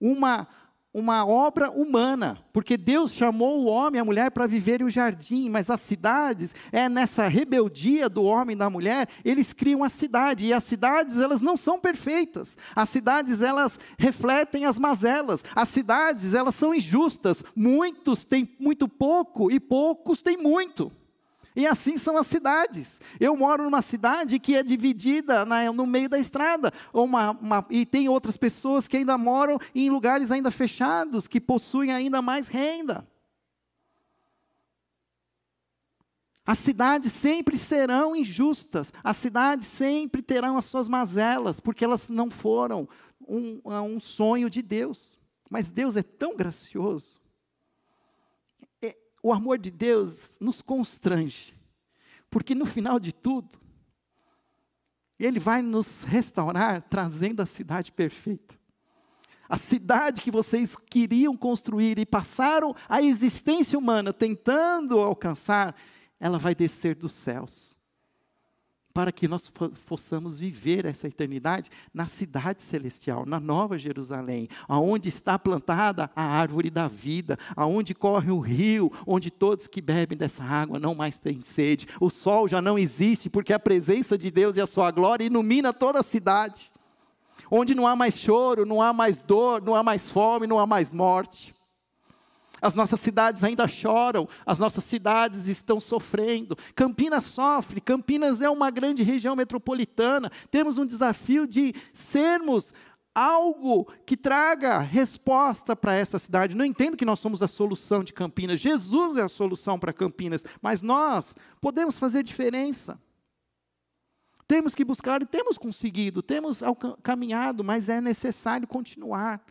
uma uma obra humana, porque Deus chamou o homem e a mulher para viverem o jardim, mas as cidades, é nessa rebeldia do homem e da mulher, eles criam a cidade, e as cidades, elas não são perfeitas, as cidades, elas refletem as mazelas, as cidades, elas são injustas, muitos têm muito pouco e poucos têm muito. E assim são as cidades. Eu moro numa cidade que é dividida na, no meio da estrada, uma, uma, e tem outras pessoas que ainda moram em lugares ainda fechados, que possuem ainda mais renda. As cidades sempre serão injustas, as cidades sempre terão as suas mazelas, porque elas não foram um, um sonho de Deus. Mas Deus é tão gracioso o amor de Deus nos constrange, porque no final de tudo, Ele vai nos restaurar trazendo a cidade perfeita. A cidade que vocês queriam construir e passaram a existência humana tentando alcançar, ela vai descer dos céus para que nós possamos viver essa eternidade na cidade celestial, na Nova Jerusalém, aonde está plantada a árvore da vida, aonde corre o rio, onde todos que bebem dessa água não mais têm sede. O sol já não existe porque a presença de Deus e a sua glória ilumina toda a cidade. Onde não há mais choro, não há mais dor, não há mais fome, não há mais morte. As nossas cidades ainda choram, as nossas cidades estão sofrendo. Campinas sofre, Campinas é uma grande região metropolitana. Temos um desafio de sermos algo que traga resposta para essa cidade. Não entendo que nós somos a solução de Campinas. Jesus é a solução para Campinas, mas nós podemos fazer diferença. Temos que buscar e temos conseguido, temos caminhado, mas é necessário continuar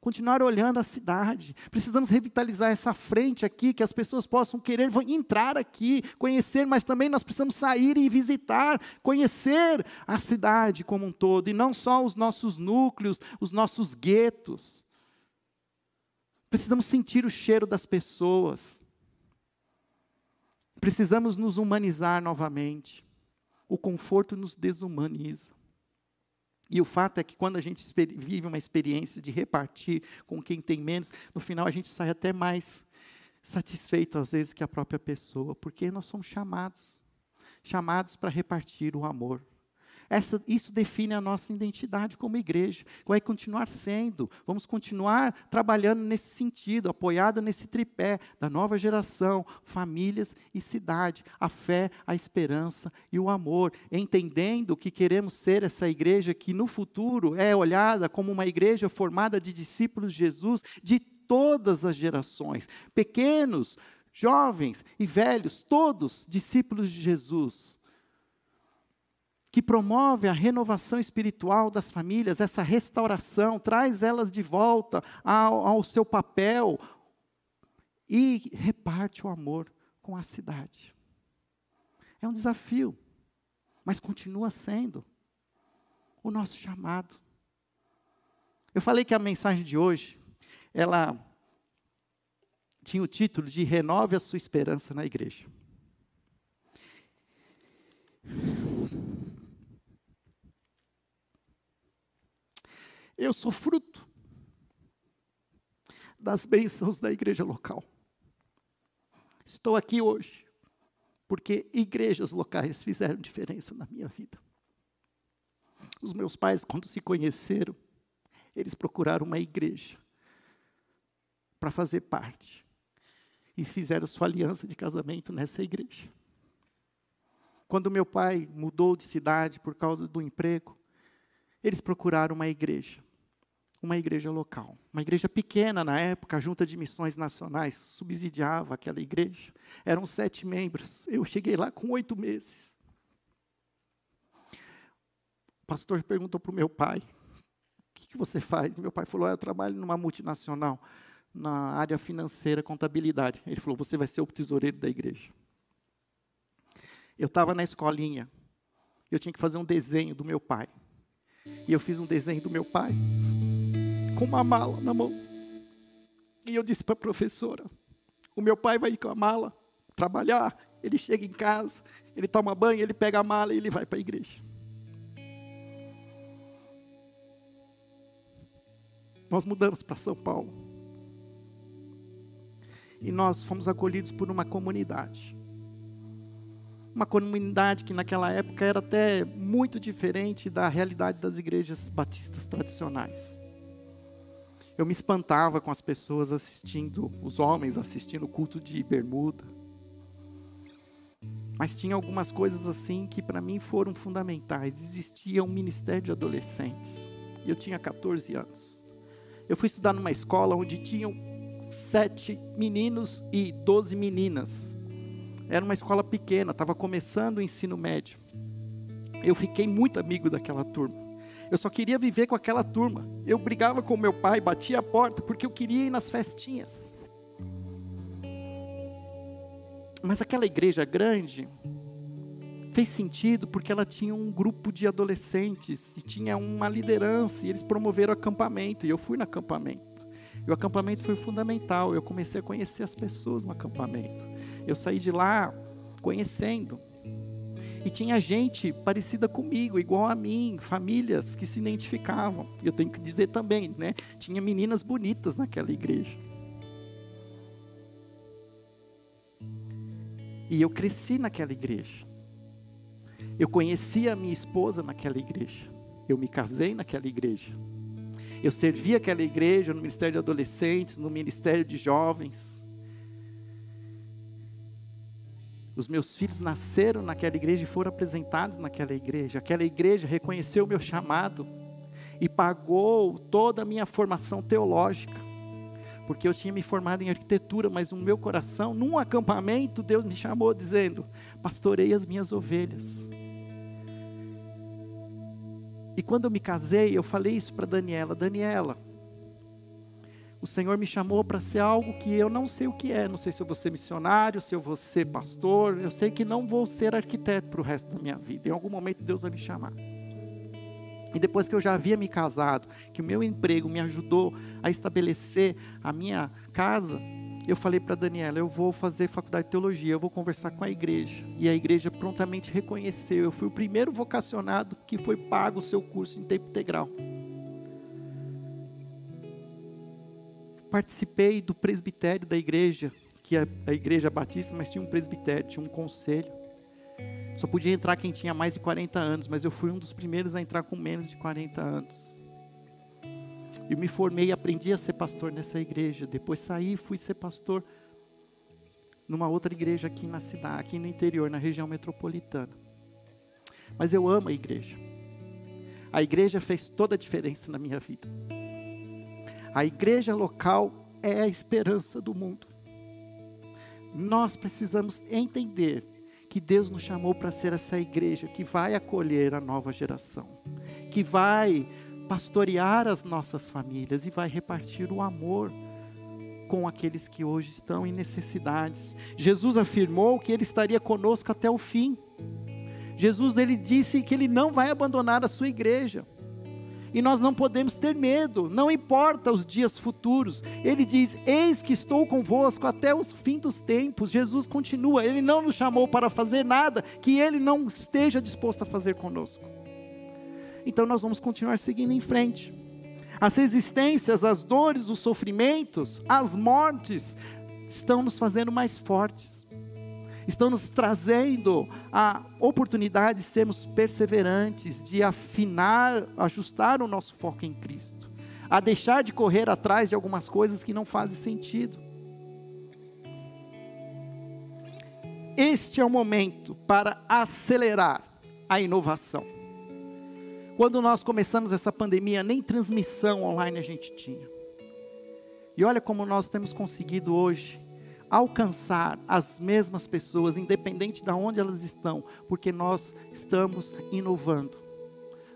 continuar olhando a cidade. Precisamos revitalizar essa frente aqui, que as pessoas possam querer entrar aqui, conhecer, mas também nós precisamos sair e visitar, conhecer a cidade como um todo, e não só os nossos núcleos, os nossos guetos. Precisamos sentir o cheiro das pessoas. Precisamos nos humanizar novamente. O conforto nos desumaniza. E o fato é que quando a gente vive uma experiência de repartir com quem tem menos, no final a gente sai até mais satisfeito às vezes que a própria pessoa, porque nós somos chamados, chamados para repartir o amor. Essa, isso define a nossa identidade como igreja. Vai continuar sendo. Vamos continuar trabalhando nesse sentido, apoiado nesse tripé da nova geração, famílias e cidade, a fé, a esperança e o amor, entendendo que queremos ser essa igreja que no futuro é olhada como uma igreja formada de discípulos de Jesus de todas as gerações, pequenos, jovens e velhos, todos discípulos de Jesus que promove a renovação espiritual das famílias, essa restauração, traz elas de volta ao, ao seu papel e reparte o amor com a cidade. É um desafio, mas continua sendo o nosso chamado. Eu falei que a mensagem de hoje, ela tinha o título de Renove a sua esperança na igreja. Eu sou fruto das bênçãos da igreja local. Estou aqui hoje porque igrejas locais fizeram diferença na minha vida. Os meus pais, quando se conheceram, eles procuraram uma igreja para fazer parte e fizeram sua aliança de casamento nessa igreja. Quando meu pai mudou de cidade por causa do emprego, eles procuraram uma igreja uma igreja local. Uma igreja pequena na época, a Junta de Missões Nacionais subsidiava aquela igreja. Eram sete membros. Eu cheguei lá com oito meses. O pastor perguntou para o meu pai: O que, que você faz? Meu pai falou: ah, Eu trabalho numa multinacional, na área financeira, contabilidade. Ele falou: Você vai ser o tesoureiro da igreja. Eu estava na escolinha. Eu tinha que fazer um desenho do meu pai. E eu fiz um desenho do meu pai com uma mala na mão. E eu disse para a professora: o meu pai vai com a mala trabalhar, ele chega em casa, ele toma banho, ele pega a mala e ele vai para a igreja. Nós mudamos para São Paulo. E nós fomos acolhidos por uma comunidade. Uma comunidade que naquela época era até muito diferente da realidade das igrejas batistas tradicionais. Eu me espantava com as pessoas assistindo, os homens assistindo o culto de bermuda. Mas tinha algumas coisas assim que para mim foram fundamentais. Existia um ministério de adolescentes. Eu tinha 14 anos. Eu fui estudar numa escola onde tinham sete meninos e doze meninas. Era uma escola pequena, estava começando o ensino médio. Eu fiquei muito amigo daquela turma. Eu só queria viver com aquela turma. Eu brigava com meu pai, batia a porta porque eu queria ir nas festinhas. Mas aquela igreja grande fez sentido porque ela tinha um grupo de adolescentes e tinha uma liderança e eles promoveram acampamento e eu fui no acampamento. E o acampamento foi fundamental. Eu comecei a conhecer as pessoas no acampamento. Eu saí de lá conhecendo e tinha gente parecida comigo, igual a mim, famílias que se identificavam. Eu tenho que dizer também, né? Tinha meninas bonitas naquela igreja. E eu cresci naquela igreja. Eu conheci a minha esposa naquela igreja. Eu me casei naquela igreja. Eu servi aquela igreja no ministério de adolescentes, no ministério de jovens. Os meus filhos nasceram naquela igreja e foram apresentados naquela igreja. Aquela igreja reconheceu o meu chamado e pagou toda a minha formação teológica. Porque eu tinha me formado em arquitetura, mas no meu coração, num acampamento, Deus me chamou dizendo: Pastorei as minhas ovelhas. E quando eu me casei, eu falei isso para Daniela: Daniela, o Senhor me chamou para ser algo que eu não sei o que é. Não sei se eu vou ser missionário, se eu vou ser pastor. Eu sei que não vou ser arquiteto para o resto da minha vida. Em algum momento Deus vai me chamar. E depois que eu já havia me casado, que o meu emprego me ajudou a estabelecer a minha casa, eu falei para Daniela, eu vou fazer faculdade de teologia, eu vou conversar com a igreja. E a igreja prontamente reconheceu, eu fui o primeiro vocacionado que foi pago o seu curso em tempo integral. Participei do presbitério da igreja, que é a igreja batista, mas tinha um presbitério, tinha um conselho. Só podia entrar quem tinha mais de 40 anos, mas eu fui um dos primeiros a entrar com menos de 40 anos. Eu me formei e aprendi a ser pastor nessa igreja. Depois saí e fui ser pastor numa outra igreja aqui na cidade, aqui no interior, na região metropolitana. Mas eu amo a igreja. A igreja fez toda a diferença na minha vida. A igreja local é a esperança do mundo. Nós precisamos entender que Deus nos chamou para ser essa igreja que vai acolher a nova geração, que vai pastorear as nossas famílias e vai repartir o amor com aqueles que hoje estão em necessidades. Jesus afirmou que ele estaria conosco até o fim. Jesus ele disse que ele não vai abandonar a sua igreja. E nós não podemos ter medo, não importa os dias futuros. Ele diz: Eis que estou convosco até o fim dos tempos. Jesus continua, ele não nos chamou para fazer nada que ele não esteja disposto a fazer conosco. Então nós vamos continuar seguindo em frente. As resistências, as dores, os sofrimentos, as mortes estão nos fazendo mais fortes estão nos trazendo a oportunidade de sermos perseverantes, de afinar, ajustar o nosso foco em Cristo, a deixar de correr atrás de algumas coisas que não fazem sentido. Este é o momento para acelerar a inovação. Quando nós começamos essa pandemia, nem transmissão online a gente tinha. E olha como nós temos conseguido hoje alcançar as mesmas pessoas, independente de onde elas estão, porque nós estamos inovando.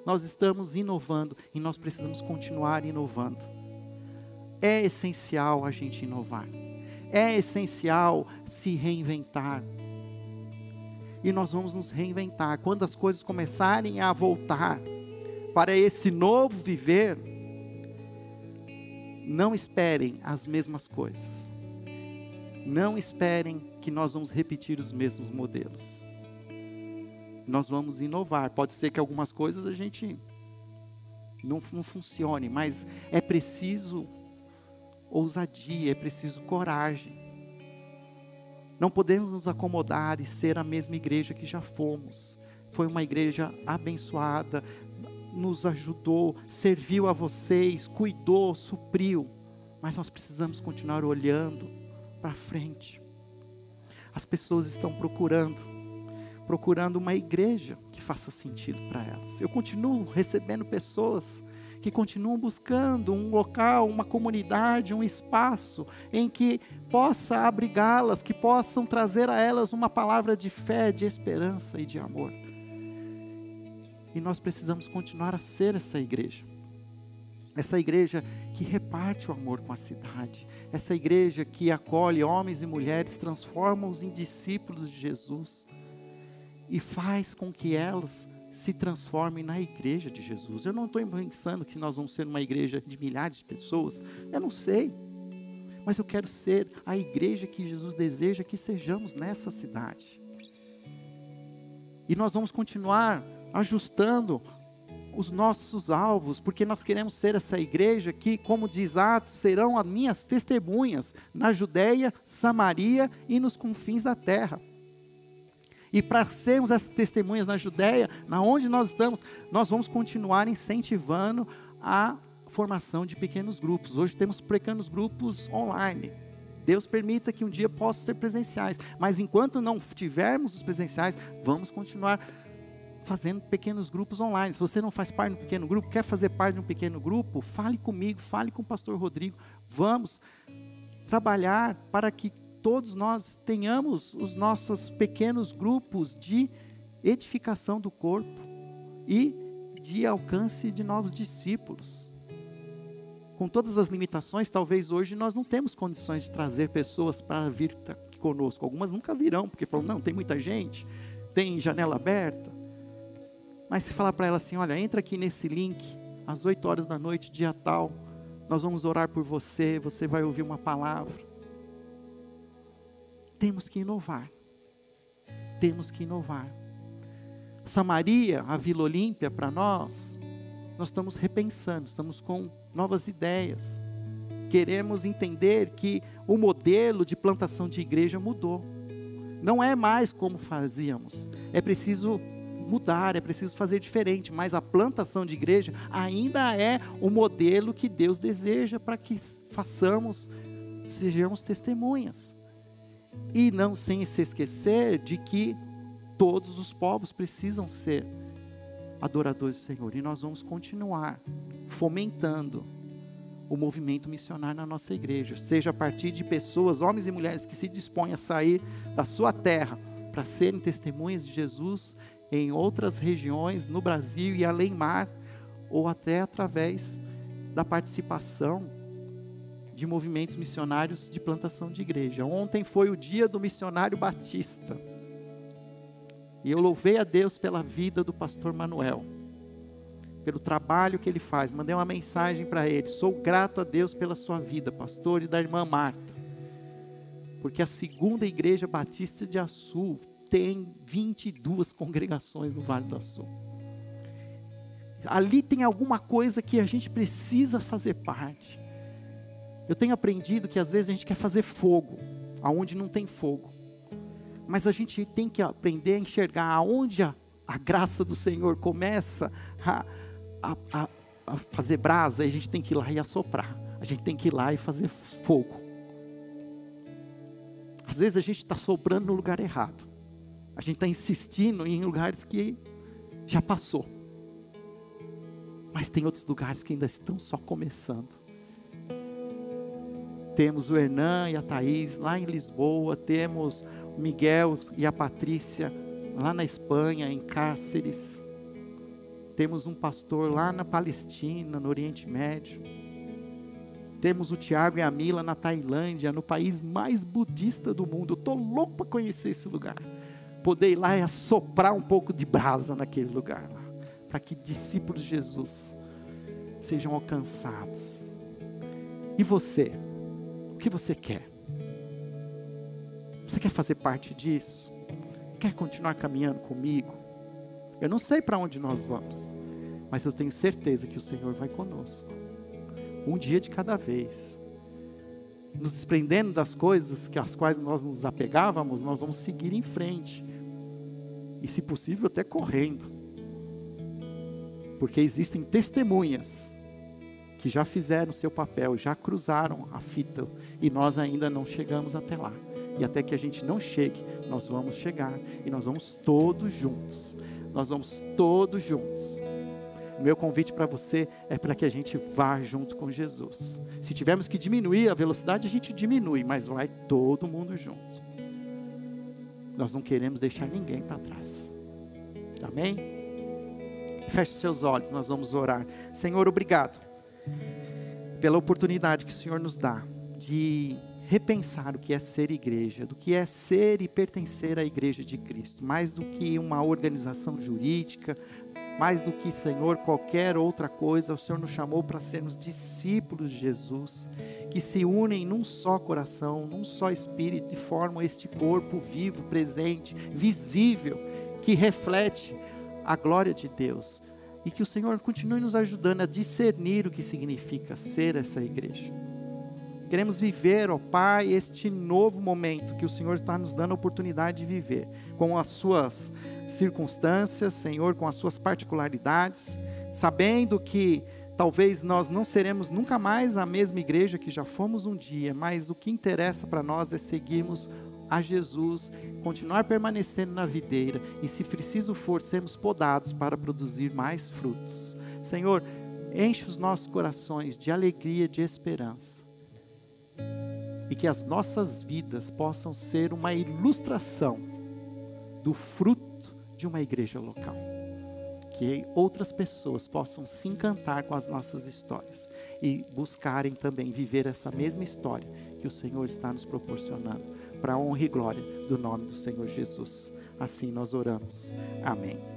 Nós estamos inovando e nós precisamos continuar inovando. É essencial a gente inovar. É essencial se reinventar. E nós vamos nos reinventar. Quando as coisas começarem a voltar para esse novo viver, não esperem as mesmas coisas não esperem que nós vamos repetir os mesmos modelos. Nós vamos inovar. Pode ser que algumas coisas a gente não, não funcione, mas é preciso ousadia, é preciso coragem. Não podemos nos acomodar e ser a mesma igreja que já fomos. Foi uma igreja abençoada, nos ajudou, serviu a vocês, cuidou, supriu. Mas nós precisamos continuar olhando para frente. As pessoas estão procurando, procurando uma igreja que faça sentido para elas. Eu continuo recebendo pessoas que continuam buscando um local, uma comunidade, um espaço em que possa abrigá-las, que possam trazer a elas uma palavra de fé, de esperança e de amor. E nós precisamos continuar a ser essa igreja essa igreja que reparte o amor com a cidade, essa igreja que acolhe homens e mulheres, transforma-os em discípulos de Jesus e faz com que elas se transformem na igreja de Jesus. Eu não estou pensando que nós vamos ser uma igreja de milhares de pessoas, eu não sei, mas eu quero ser a igreja que Jesus deseja que sejamos nessa cidade. E nós vamos continuar ajustando os nossos alvos, porque nós queremos ser essa igreja que, como diz Atos, serão as minhas testemunhas na Judéia, Samaria e nos confins da terra. E para sermos essas testemunhas na Judéia, na onde nós estamos, nós vamos continuar incentivando a formação de pequenos grupos. Hoje temos pequenos grupos online. Deus permita que um dia possam ser presenciais, mas enquanto não tivermos os presenciais, vamos continuar fazendo pequenos grupos online. Se você não faz parte de um pequeno grupo, quer fazer parte de um pequeno grupo, fale comigo, fale com o pastor Rodrigo. Vamos trabalhar para que todos nós tenhamos os nossos pequenos grupos de edificação do corpo e de alcance de novos discípulos. com todas as limitações, talvez hoje nós não temos condições de trazer pessoas para vir aqui conosco. Algumas nunca virão, porque falam, não, tem muita gente, tem janela aberta. Mas se falar para ela assim, olha, entra aqui nesse link, às 8 horas da noite, dia tal, nós vamos orar por você, você vai ouvir uma palavra. Temos que inovar. Temos que inovar. Samaria, a Vila Olímpia, para nós, nós estamos repensando, estamos com novas ideias. Queremos entender que o modelo de plantação de igreja mudou. Não é mais como fazíamos. É preciso mudar, é preciso fazer diferente, mas a plantação de igreja ainda é o modelo que Deus deseja para que façamos, sejamos testemunhas. E não sem se esquecer de que todos os povos precisam ser adoradores do Senhor. E nós vamos continuar fomentando o movimento missionário na nossa igreja, seja a partir de pessoas, homens e mulheres que se dispõem a sair da sua terra para serem testemunhas de Jesus em outras regiões no Brasil e além mar, ou até através da participação de movimentos missionários de plantação de igreja. Ontem foi o dia do missionário batista. E eu louvei a Deus pela vida do pastor Manuel, pelo trabalho que ele faz. Mandei uma mensagem para ele. Sou grato a Deus pela sua vida, pastor, e da irmã Marta. Porque a segunda igreja batista de Açu tem 22 congregações no Vale do Açu. Ali tem alguma coisa que a gente precisa fazer parte. Eu tenho aprendido que às vezes a gente quer fazer fogo, aonde não tem fogo. Mas a gente tem que aprender a enxergar aonde a, a graça do Senhor começa a, a, a fazer brasa, a gente tem que ir lá e assoprar. A gente tem que ir lá e fazer fogo. Às vezes a gente está soprando no lugar errado. A gente está insistindo em lugares que já passou. Mas tem outros lugares que ainda estão só começando. Temos o Hernan e a Thaís lá em Lisboa, temos o Miguel e a Patrícia lá na Espanha, em Cáceres. Temos um pastor lá na Palestina, no Oriente Médio. Temos o Tiago e a Mila na Tailândia, no país mais budista do mundo. Eu estou louco para conhecer esse lugar. Poder ir lá e assoprar um pouco de brasa naquele lugar lá, para que discípulos de Jesus sejam alcançados. E você? que você quer? Você quer fazer parte disso? Quer continuar caminhando comigo? Eu não sei para onde nós vamos, mas eu tenho certeza que o Senhor vai conosco. Um dia de cada vez. Nos desprendendo das coisas que as quais nós nos apegávamos, nós vamos seguir em frente. E se possível até correndo. Porque existem testemunhas que já fizeram seu papel, já cruzaram a fita e nós ainda não chegamos até lá. E até que a gente não chegue, nós vamos chegar e nós vamos todos juntos. Nós vamos todos juntos. O meu convite para você é para que a gente vá junto com Jesus. Se tivermos que diminuir a velocidade, a gente diminui, mas vai todo mundo junto. Nós não queremos deixar ninguém para trás. Amém? Feche seus olhos, nós vamos orar. Senhor, obrigado pela oportunidade que o Senhor nos dá de repensar o que é ser igreja, do que é ser e pertencer à igreja de Cristo, mais do que uma organização jurídica, mais do que, Senhor, qualquer outra coisa, o Senhor nos chamou para sermos discípulos de Jesus, que se unem num só coração, num só espírito e formam este corpo vivo, presente, visível, que reflete a glória de Deus e que o Senhor continue nos ajudando a discernir o que significa ser essa igreja. Queremos viver, ó Pai, este novo momento que o Senhor está nos dando a oportunidade de viver, com as suas circunstâncias, Senhor, com as suas particularidades, sabendo que talvez nós não seremos nunca mais a mesma igreja que já fomos um dia, mas o que interessa para nós é seguirmos a Jesus, continuar permanecendo na videira e, se preciso for, sermos podados para produzir mais frutos. Senhor, enche os nossos corações de alegria, de esperança. E que as nossas vidas possam ser uma ilustração do fruto de uma igreja local. que outras pessoas possam se encantar com as nossas histórias e buscarem também viver essa mesma história que o Senhor está nos proporcionando, para a honra e glória do nome do Senhor Jesus. Assim nós oramos. Amém.